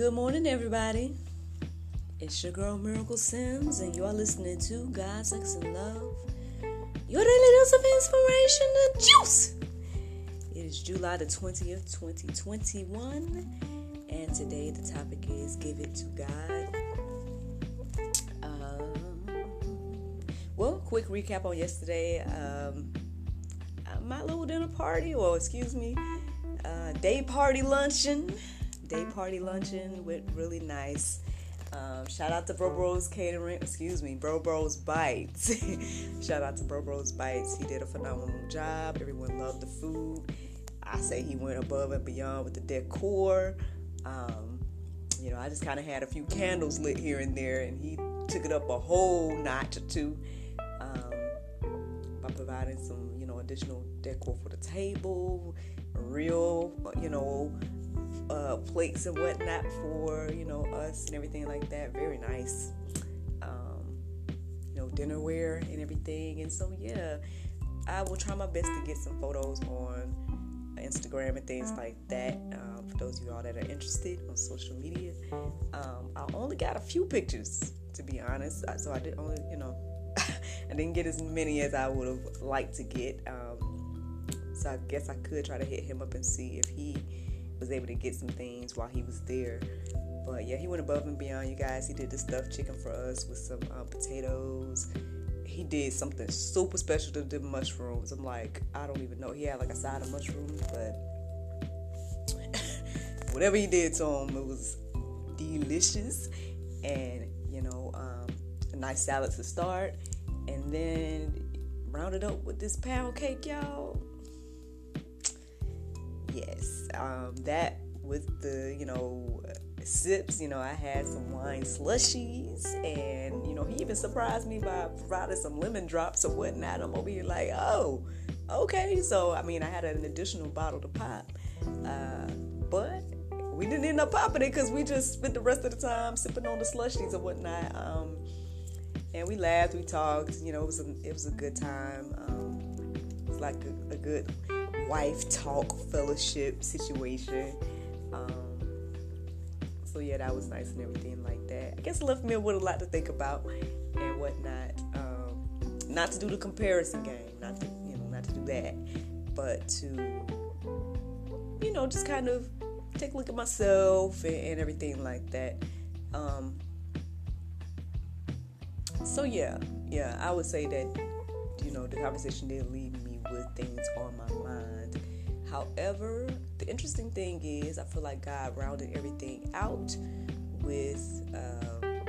Good morning, everybody. It's your girl Miracle Sims, and you are listening to God, Sex, and Love. Your daily dose of inspiration and juice. It is July the 20th, 2021, and today the topic is Give It to God. Um, well, quick recap on yesterday. Um, uh, my little dinner party, or excuse me, uh, day party luncheon day party luncheon went really nice. Um, shout out to Bro Bros Catering, excuse me, Bro Bros Bites. shout out to Bro Bros Bites. He did a phenomenal job. Everyone loved the food. I say he went above and beyond with the decor. Um, you know, I just kind of had a few candles lit here and there, and he took it up a whole notch or two um, by providing some, you know, additional decor for the table, real, you know, uh, plates and whatnot for you know us and everything like that. Very nice, um, you know, dinnerware and everything. And so yeah, I will try my best to get some photos on Instagram and things like that. Um, for those of you all that are interested on social media, um, I only got a few pictures to be honest. So I did only you know I didn't get as many as I would have liked to get. Um, so I guess I could try to hit him up and see if he was able to get some things while he was there. But yeah, he went above and beyond, you guys. He did the stuffed chicken for us with some um, potatoes. He did something super special to the mushrooms. I'm like, I don't even know. He had like a side of mushrooms, but whatever he did to them, it was delicious. And you know, um, a nice salad to start, and then rounded up with this pound cake, y'all yes, um, that with the you know sips, you know, I had some wine slushies, and you know, he even surprised me by providing some lemon drops or whatnot. I'm over here like, oh, okay. So I mean, I had an additional bottle to pop, uh, but we didn't end up popping it because we just spent the rest of the time sipping on the slushies or whatnot. Um, and we laughed, we talked. You know, it was a, it was a good time. Um, it was like a, a good wife talk fellowship situation. Um, so yeah, that was nice and everything like that. I guess left me with a lot to think about and whatnot. Um, not to do the comparison game, not to you know, not to do that, but to you know, just kind of take a look at myself and, and everything like that. Um, so yeah, yeah, I would say that you know the conversation did leave me with things on my mind. However, the interesting thing is, I feel like God rounded everything out with, um,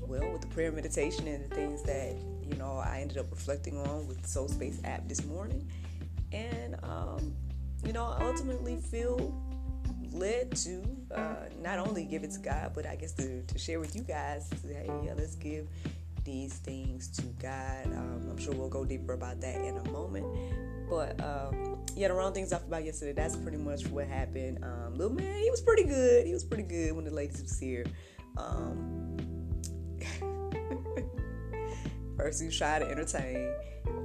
well, with the prayer meditation and the things that you know I ended up reflecting on with the Soul Space app this morning, and um, you know, I ultimately feel led to uh, not only give it to God, but I guess to, to share with you guys. Hey, yeah, let's give these things to God. Um, I'm sure we'll go deeper about that in a moment. But um, yeah, the wrong things off about yesterday. That's pretty much what happened. Um, little man, he was pretty good. He was pretty good when the ladies was here. Um, first, he was trying to entertain.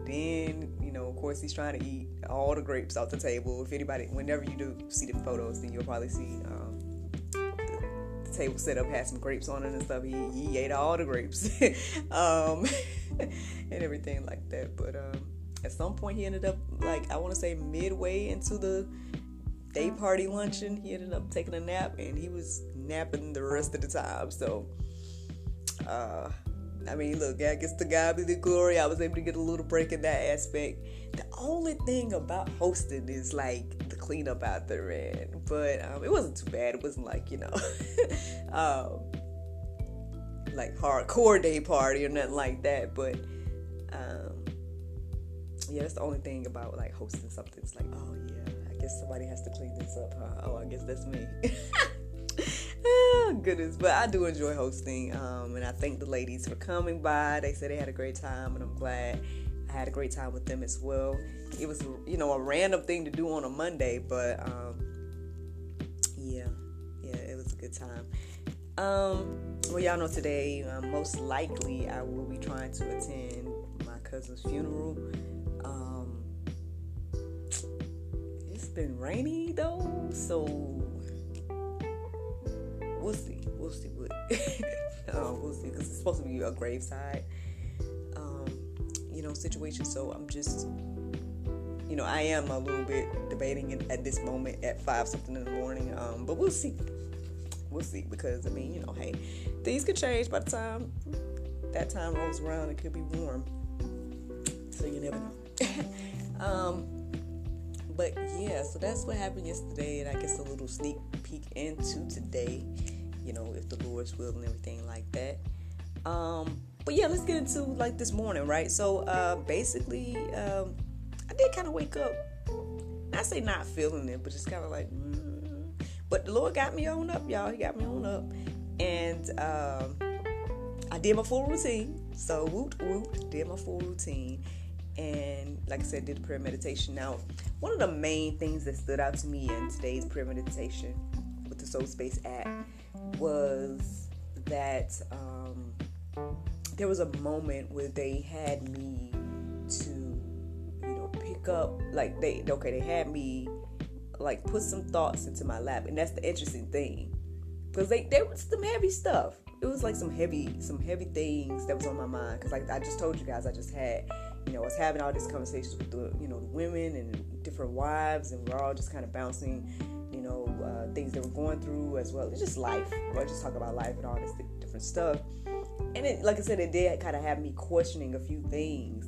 Then, you know, of course, he's trying to eat all the grapes off the table. If anybody, whenever you do see the photos, then you'll probably see um, table set up had some grapes on it and stuff. He, he ate all the grapes um, and everything like that. But um, at some point, he ended up like I want to say midway into the day party luncheon. He ended up taking a nap, and he was napping the rest of the time. So, uh, I mean, look, I guess to God be the glory. I was able to get a little break in that aspect. The only thing about hosting is like the cleanup out there, and but um, it wasn't too bad. It wasn't like you know, um, like hardcore day party or nothing like that. But um, yeah, that's the only thing about like hosting something. It's like, oh yeah, I guess somebody has to clean this up. Huh? Oh, I guess that's me. oh, goodness, but I do enjoy hosting, um, and I thank the ladies for coming by. They said they had a great time, and I'm glad I had a great time with them as well. It was, you know, a random thing to do on a Monday, but um, yeah, yeah, it was a good time. Um, well, y'all know today, um, most likely, I will be trying to attend my cousin's funeral. Been rainy though, so we'll see. We'll see what. um, we'll see because it's supposed to be a graveside, um, you know, situation. So I'm just, you know, I am a little bit debating it at this moment at five something in the morning. Um, but we'll see. We'll see because I mean, you know, hey, things could change by the time that time rolls around. It could be warm, so you never know. um, but yeah, so that's what happened yesterday, and I guess a little sneak peek into today. You know, if the Lord's will and everything like that. Um, but yeah, let's get into like this morning, right? So uh, basically, um, I did kind of wake up. I say not feeling it, but just kind of like. Mm. But the Lord got me on up, y'all. He got me on up, and um, I did my full routine. So woot woot, did my full routine, and like I said, did prayer meditation. Now, one of the main things that stood out to me in today's prayer meditation with the Soul Space app was that um, there was a moment where they had me to, you know, pick up like they okay they had me like put some thoughts into my lap, and that's the interesting thing because they there was some heavy stuff. It was like some heavy some heavy things that was on my mind because like I just told you guys I just had you know, I was having all these conversations with the, you know, the women and different wives, and we're all just kind of bouncing, you know, uh, things that we're going through as well. It's just life. We're just talking about life and all this different stuff. And it, like I said, it did kind of have me questioning a few things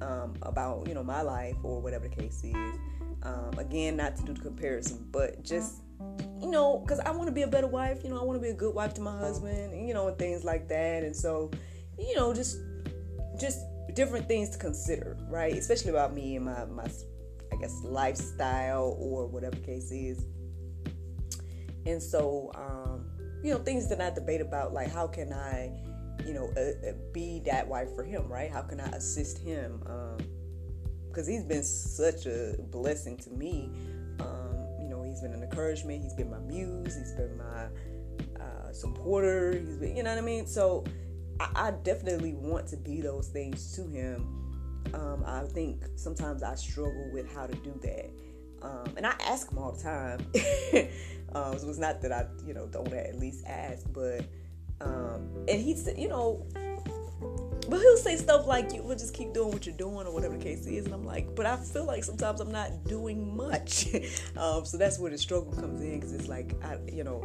um, about, you know, my life or whatever the case is. Um, again, not to do the comparison, but just you know, because I want to be a better wife. You know, I want to be a good wife to my husband, and, you know, and things like that. And so, you know, just just different things to consider, right? Especially about me and my, my I guess, lifestyle or whatever case is. And so, um, you know, things that I debate about, like how can I, you know, uh, uh be that wife for him, right? How can I assist him? Because um, he's been such a blessing to me. Um, you know, he's been an encouragement. He's been my muse. He's been my uh, supporter. He's been, you know what I mean? So, I, I definitely want to be those things to him. Um, I think sometimes I struggle with how to do that. Um, and I ask him all the time. um, so it's not that I, you know, don't at least ask, but um, and he said, you know, but he'll say stuff like, "You will just keep doing what you're doing," or whatever the case is. And I'm like, but I feel like sometimes I'm not doing much. um, so that's where the struggle comes in because it's like, I, you know,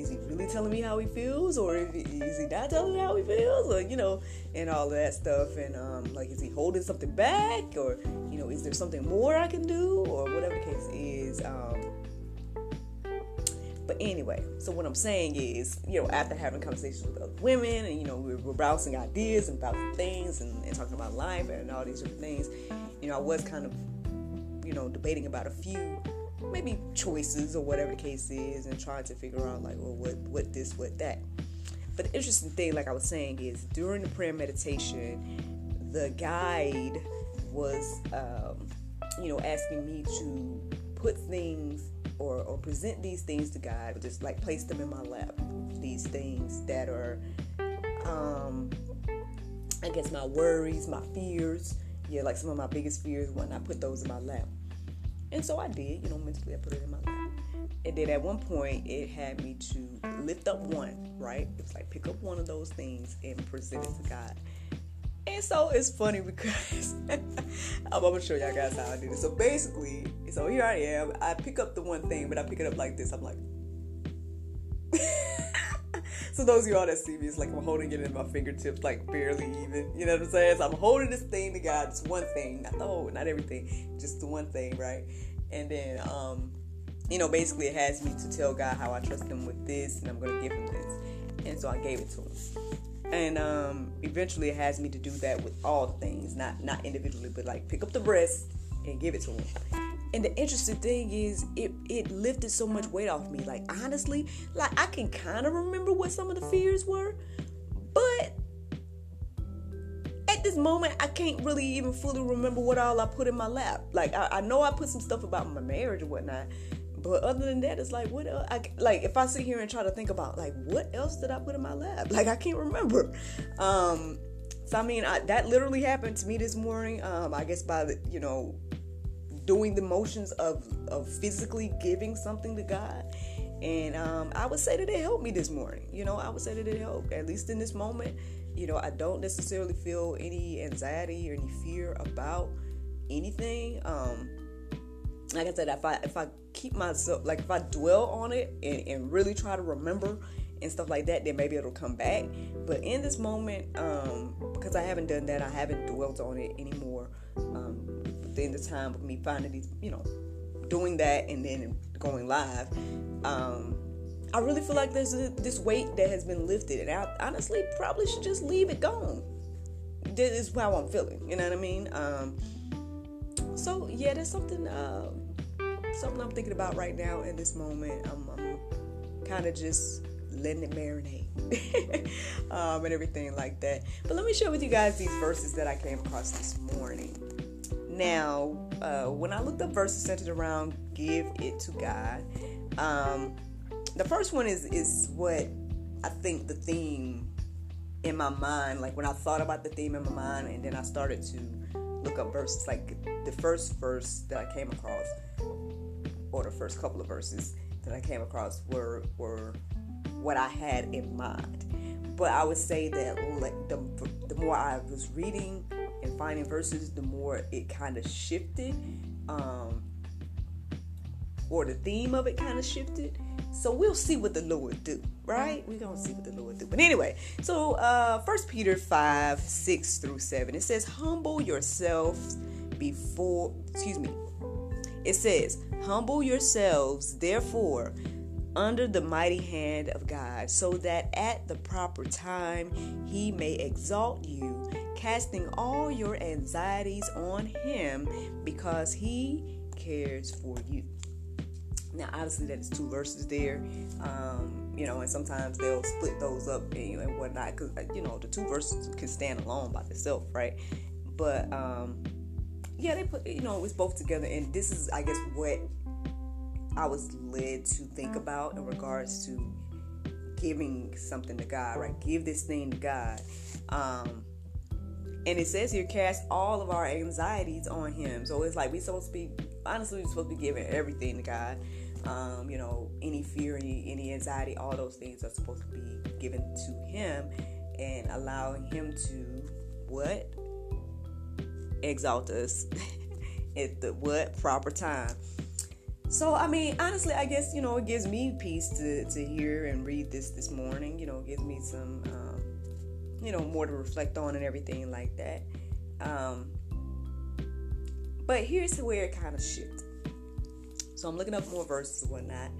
is he really telling me how he feels? Or is he not telling me how he feels? Or you know and all of that stuff. And um, like is he holding something back? Or you know is there something more i can do? Or whatever the case is um, but anyway so what i'm saying is you know after having conversations with other women and you know we're, we're bouncing ideas and about things and, and talking about life and all these different things you know i was kind of you know debating about a few maybe choices or whatever the case is and trying to figure out like well what what this what that. But the interesting thing like i was saying is during the prayer meditation the guide was um, you know asking me to put things or, or present these things to god just like place them in my lap these things that are um i guess my worries my fears. Yeah like some of my biggest fears when i put those in my lap and so I did, you know, mentally I put it in my lap. And then at one point it had me to lift up one, right? It was like pick up one of those things and present it to God. And so it's funny because I'm gonna show y'all guys how I did it. So basically, so here I am. I pick up the one thing, but I pick it up like this. I'm like So those of y'all that see me, it's like I'm holding it in my fingertips, like barely even. You know what I'm saying? So I'm holding this thing to God, it's one thing, not the whole, not everything, just the one thing, right? And then, um, you know, basically it has me to tell God how I trust Him with this, and I'm gonna give Him this. And so I gave it to Him. And um, eventually, it has me to do that with all things, not not individually, but like pick up the breast and give it to Him and the interesting thing is it it lifted so much weight off me. Like honestly like i can kind of remember what some of the fears were but at this moment i can't really even fully remember what all i put in my lap. Like i, I know i put some stuff about my marriage and whatnot but other than that it's like what else I, like if i sit here and try to think about like what else did i put in my lap? Like i can't remember. Um so i mean I, that literally happened to me this morning. Um i guess by the you know doing the motions of of physically giving something to God. And um, I would say that it helped me this morning. You know, I would say that it helped, at least in this moment. You know, I don't necessarily feel any anxiety or any fear about anything. Um, like I said, if I if I keep myself like if I dwell on it and, and really try to remember and stuff like that, then maybe it'll come back. But in this moment, um, because I haven't done that, I haven't dwelt on it anymore. Um, within the time of me these, you know, doing that and then going live, um, I really feel like there's a, this weight that has been lifted, and I honestly probably should just leave it gone. This is how I'm feeling. You know what I mean? Um, so yeah, that's something. Uh, something I'm thinking about right now in this moment. I'm, I'm kind of just letting it marinate um, and everything like that. But let me share with you guys these verses that I came across this morning. Now, uh, when I looked up verses centered around give it to God, um, the first one is is what I think the theme in my mind, like when I thought about the theme in my mind, and then I started to look up verses. Like the first verse that I came across, or the first couple of verses that I came across, were were what I had in mind. But I would say that like the, the more I was reading and finding verses, the more it kind of shifted, um, or the theme of it kind of shifted. So we'll see what the Lord do, right? We're gonna see what the Lord do. But anyway, so uh first Peter 5, 6 through 7, it says, Humble yourselves before excuse me. It says, Humble yourselves, therefore, under the mighty hand of God, so that at the proper time he may exalt you, casting all your anxieties on him because he cares for you. Now, obviously, that is two verses there, um, you know, and sometimes they'll split those up and, and whatnot because, uh, you know, the two verses can stand alone by themselves, right? But, um, yeah, they put, you know, it's both together, and this is, I guess, what I was led to think about in regards to giving something to God, right? Give this thing to God. Um, and it says here, cast all of our anxieties on Him. So it's like we're supposed to be, honestly, we're supposed to be giving everything to God. Um, you know, any fear, any, any anxiety, all those things are supposed to be given to Him and allowing Him to what? Exalt us at the what? Proper time. So I mean, honestly, I guess you know it gives me peace to to hear and read this this morning. You know, it gives me some um, you know more to reflect on and everything like that. Um, but here's where it kind of shifts. So I'm looking up more verses and whatnot,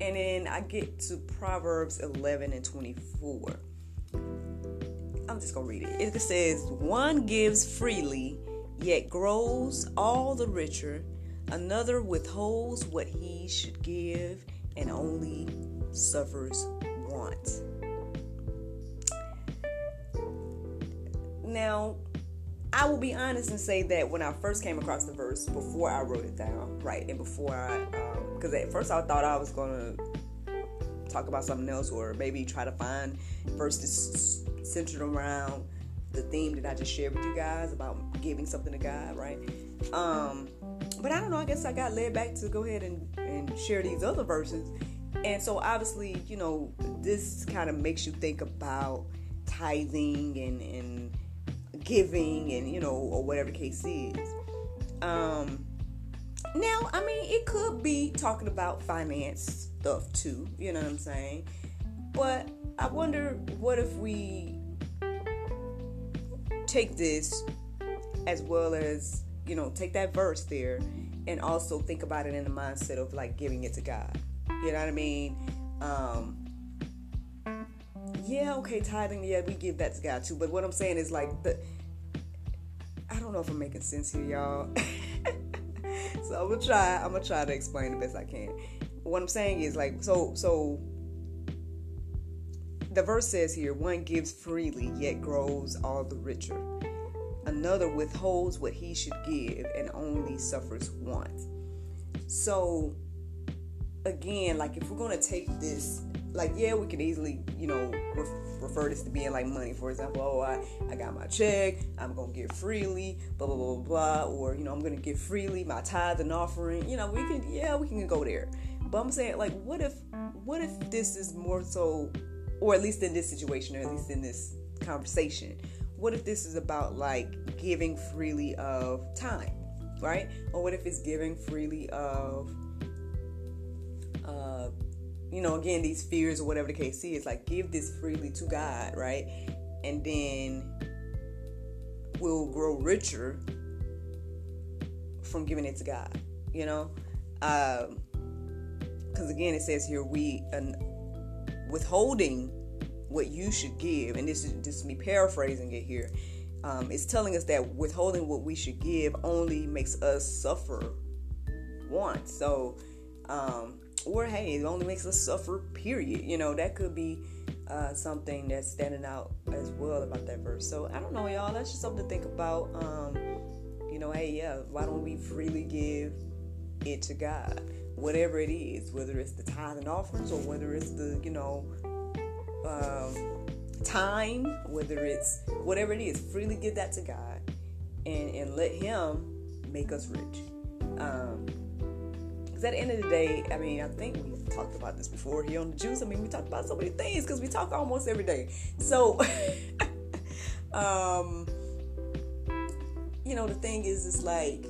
and then I get to Proverbs 11 and 24. I'm just gonna read it. It says, "One gives freely, yet grows all the richer." Another withholds what he should give and only suffers want. Now, I will be honest and say that when I first came across the verse, before I wrote it down, right, and before I, because um, at first I thought I was going to talk about something else or maybe try to find verses centered around the theme that I just shared with you guys about giving something to God, right? Um, but I don't know. I guess I got led back to go ahead and, and share these other verses. And so obviously, you know, this kind of makes you think about tithing and, and giving and, you know, or whatever case is. Um, now, I mean, it could be talking about finance stuff too, you know what I'm saying? But I wonder what if we take this as well as you know, take that verse there and also think about it in the mindset of like giving it to God. You know what I mean? Um, yeah, okay, tithing, yeah, we give that to God too. But what I'm saying is like the I don't know if I'm making sense here, y'all. so I'm gonna try. I'm gonna try to explain the best I can. What I'm saying is like so so. The verse says here, one gives freely, yet grows all the richer another withholds what he should give and only suffers want. So, again, like if we're to take this, like, yeah, we can easily, you know, refer this to being like money. For example, oh, I, I got my check, I'm to give freely, blah, blah, blah, blah, or, you know, I'm to give freely my tithe and offering. You know, we can, yeah, we can go there. But I'm saying, like, what if, what if this is more so, or at least in this situation, or at least in this conversation, what if this is about like giving freely of time, right? Or what if it's giving freely of, you know, again, these fears or whatever the case is, like give this freely to God, right? And then we'll grow richer from giving it to God, you know? Because um, again, it says here, we, uh, withholding what you should give, and this is just me paraphrasing it here. Um, it's telling us that withholding what we should give only makes us suffer once. So, um, or hey, it only makes us suffer. Period. You know that could be uh, something that's standing out as well about that verse. So I don't know, y'all. That's just something to think about. Um, you know, hey, yeah, why don't we freely give it to God? Whatever it is, whether it's the tithe and offerings or whether it's the, you know, um, time, whether it's whatever it is, freely give that to God and, and let Him make us rich. Um, because at the end of the day, I mean, I think we've talked about this before here on the juice. I mean, we talked about so many things because we talk almost every day. So, um, you know, the thing is, it's like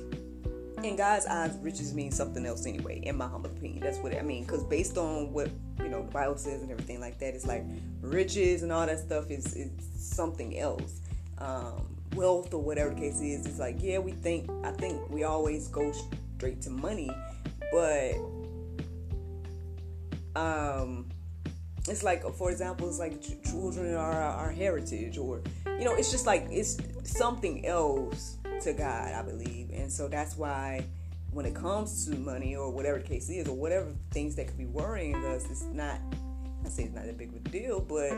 in God's eyes, riches means something else anyway. In my humble opinion, that's what I mean. Because based on what you know the Bible says and everything like that, it's like riches and all that stuff is is something else. Um, wealth or whatever the case is, it's like yeah, we think I think we always go straight to money but um it's like for example it's like children are our heritage or you know it's just like it's something else to god i believe. And so that's why when it comes to money or whatever the case is or whatever things that could be worrying us it's not i say it's not that big of a deal but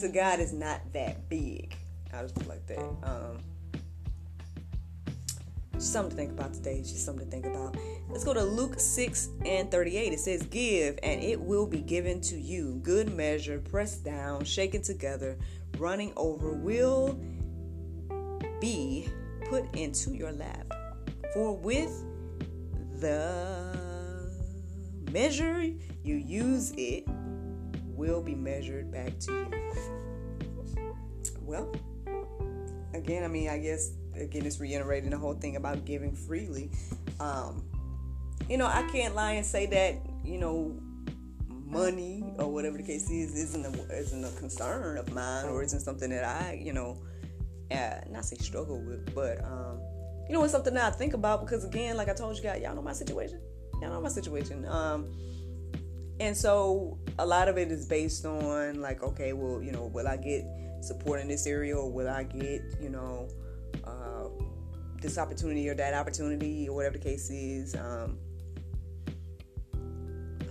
to god it's not that big. I just put like that. Um something to think about today. It's just something to think about. Let's go to Luke 6 and 38. It says, Give, and it will be given to you. Good measure, pressed down, shaken together, running over, will be put into your lap. For with the measure you use, it will be measured back to you. Well, again, I mean, I guess again, it's reiterating the whole thing about giving freely. Um, you know, I can't lie and say that you know money or whatever the case is isn't a, isn't a concern of mine or isn't something that I you know uh, not say struggle with, but um, you know it's something that I think about because again, like I told you guys, y'all know my situation. Y'all know my situation. Um, and so a lot of it is based on like, okay, well, you know, will I get support in this area or will I get, you know, this opportunity or that opportunity or whatever the case is. Um,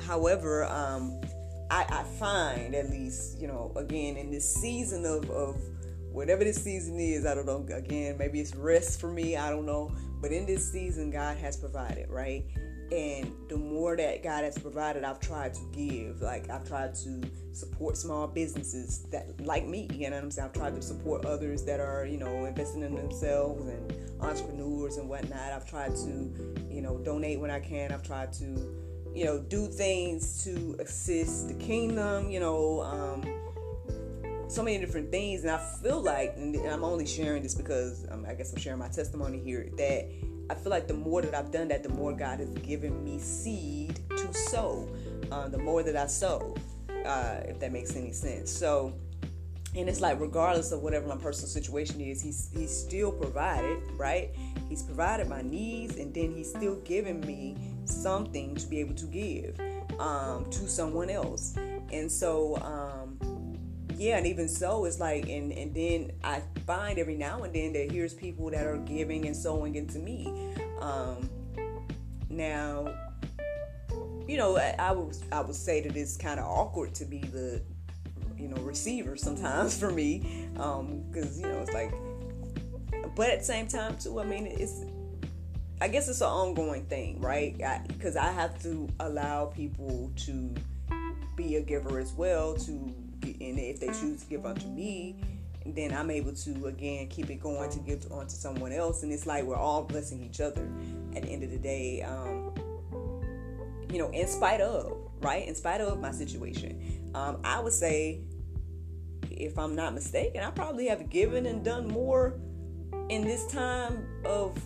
however, um, I, I, find at least, you know, again, in this season of, of whatever this season is, I don't know, again, maybe it's rest for me, I don't know. But in this season, God has provided, right? And the more that God has provided, I've tried to give. Like I've tried to support small businesses that like me. You know what I'm saying? I've tried to support others that are, you know, investing in themselves and entrepreneurs and whatnot. I've tried to, you know, donate when I can. I've tried to, you know, do things to assist the kingdom. You know, um, so many different things, and I feel like, and I'm only sharing this because um, I guess I'm sharing my testimony here that I feel like the more that I've done that, the more God has given me seed to sow. Uh, the more that I sow, uh, if that makes any sense. So, and it's like regardless of whatever my personal situation is, he's he's still provided, right? He's provided my needs, and then he's still giving me something to be able to give um, to someone else. And so, um, yeah, and even so, it's like, and and then I find every now and then that here's people that are giving and sowing into me. Um, now, you know, I, I would I would say that it's kind of awkward to be the, you know, receiver sometimes for me, because um, you know it's like, but at the same time too, I mean, it's I guess it's an ongoing thing, right? Because I, I, have to allow people to be a giver as well to and if they choose to give unto me, then I'm able to again keep it going to give on to someone else, and it's like we're all blessing each other. At the end of the day, um, you know, in spite of, right? In spite of my situation. Um, I would say, if I'm not mistaken, I probably have given and done more in this time of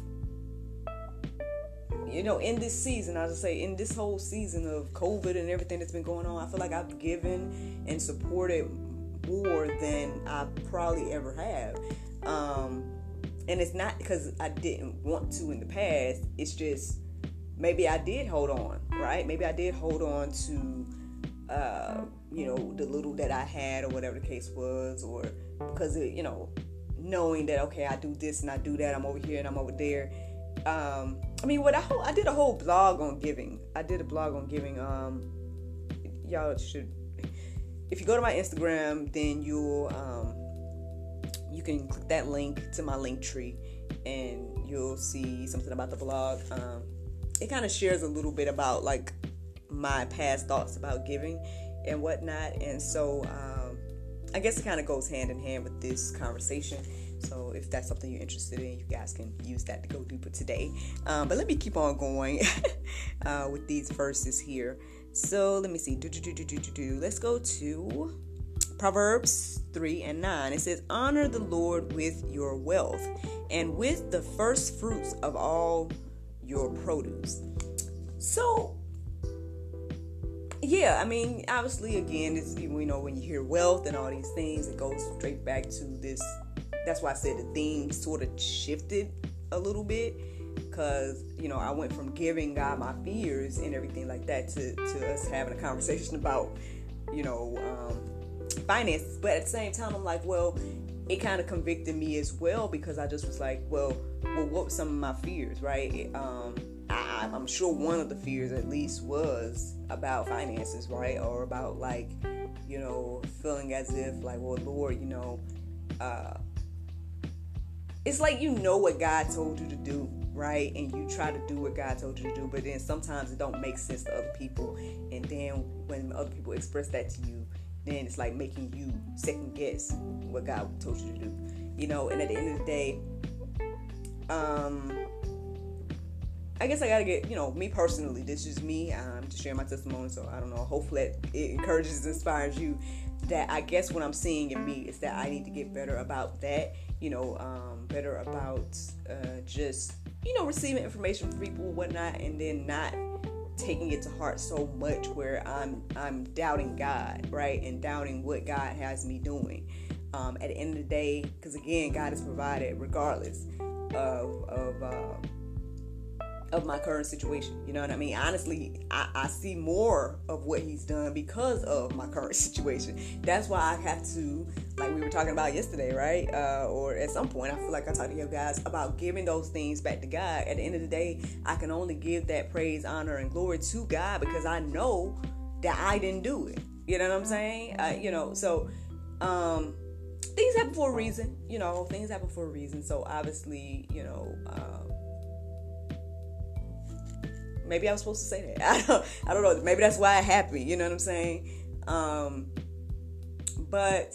you know, in this season, I would say, in this whole season of COVID and everything that's been going on, I feel like I've given and supported more than I probably ever have. Um, and it's not because I didn't want to in the past. It's just maybe I did hold on, right? Maybe I did hold on to, uh, you know, the little that I had or whatever the case was, or because it, you know, knowing that okay, I do this and I do that. I'm over here and I'm over there. Um, I mean, what I I did a whole blog on giving. I did a blog on giving. Um, y'all should, if you go to my Instagram, then you'll um, you can click that link to my link tree, and you'll see something about the blog. Um, it kind of shares a little bit about like my past thoughts about giving and whatnot, and so um, I guess it kind of goes hand in hand with this conversation. So if that's something you're interested in, you guys can use that to go deeper today. Um, but let me keep on going uh, with these verses here. So let me see. Let's go to Proverbs 3 and 9. It says, Honor the Lord with your wealth and with the first fruits of all your produce. So, yeah, I mean, obviously, again, it's you know when you hear wealth and all these things, it goes straight back to this that's why I said the theme sort of shifted a little bit because you know I went from giving God my fears and everything like that to to us having a conversation about you know um, finances. But at the same time, I'm like, well, it kind of convicted me as well because I just was like, well, well, what were some of my fears, right? Um, I, I'm sure one of the fears at least was about finances, right, or about like, you know, feeling as if like, well, Lord, you know. Uh, it's like you know what God told you to do, right? And you try to do what God told you to do, but then sometimes it don't make sense to other people. And then when other people express that to you, then it's like making you second guess what God told you to do. You know, and at the end of the day, um I guess I gotta get, you know, me personally, this is me. I'm just sharing my testimony, so I don't know. Hopefully, it encourages, inspires you. That I guess what I'm seeing in me is that I need to get better about that you know, um, better about uh, just, you know, receiving information from people, whatnot, and then not taking it to heart so much where I'm I'm doubting God, right, and doubting what God has me doing. Um, at the end of the day, because again, God has provided regardless of of. Uh, of my current situation. You know what I mean? Honestly, I, I, see more of what he's done because of my current situation. That's why I have to, like we were talking about yesterday, right? Uh, or at some point, I feel like I talked to you guys about giving those things back to God. At the end of the day, I can only give that praise, honor, and glory to God because I know that I didn't do it. You know what I'm saying? Uh, you know, so um, things happen for a reason. You know, things happen for a reason. So obviously, you know. Um, Maybe I was supposed to say that. I don't, I don't know. Maybe that's why it happened. You know what I'm saying? Um, but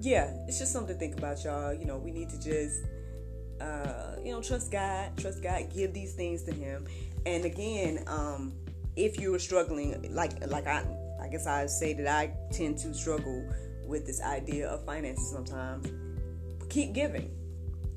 yeah, it's just something to think about, y'all. You know, we need to just, uh, you know, trust God, trust God, give these things to Him. And again, um, if you are struggling, like like I, I guess I say that I tend to struggle with this idea of finances sometimes. Keep giving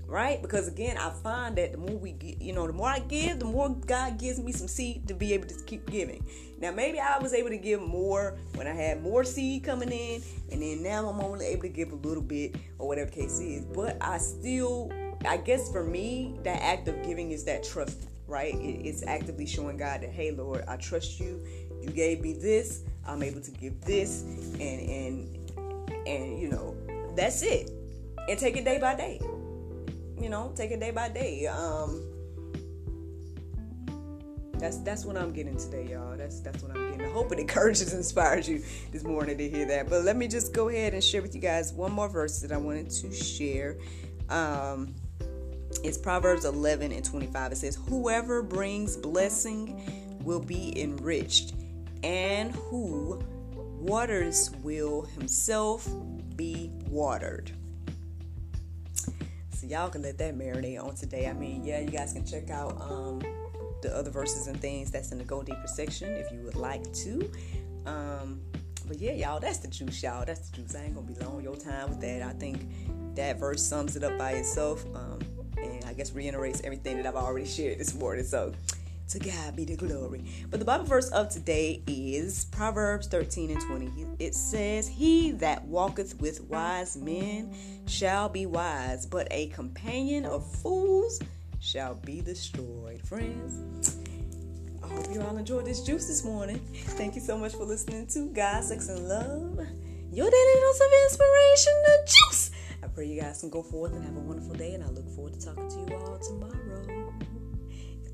right? Because again, I find that the more we get, you know, the more I give, the more God gives me some seed to be able to keep giving. Now, maybe I was able to give more when I had more seed coming in, and then now I'm only able to give a little bit or whatever case is. But I still, I guess for me, that act of giving is that trust, right? It's actively showing God that, hey, Lord, I trust you. You gave me this. I'm able to give this, and and and you know, that's it. And take it day by day you know, take it day by day. Um, that's that's what I'm getting today, y'all. That's that's what I'm getting. I hope it encourages, inspires you this morning to hear that. But let me just go ahead and share with you guys one more verse that I wanted to share. Um, it's Proverbs 11 and 25. It says, "Whoever brings blessing will be enriched, and who waters will himself be watered." So y'all can let that marinate on today. I mean, yeah, you guys can check out um, the other verses and things that's in the Go Deeper section if you would like to. Um, but yeah, y'all, that's the juice, y'all. That's the juice. I ain't gonna be long your time with that. I think that verse sums it up by itself, um, and I guess reiterates everything that I've already shared this morning. So, to God be the glory. But the Bible verse of today is Proverbs 13 and 20. It says, He that walketh with wise men shall be wise, but a companion of fools shall be destroyed. Friends, I hope you all enjoyed this juice this morning. Thank you so much for listening to God, Sex, and Love. Your daily dose of inspiration, the juice. I pray you guys can go forth and have a wonderful day, and I look forward to talking to you all tomorrow,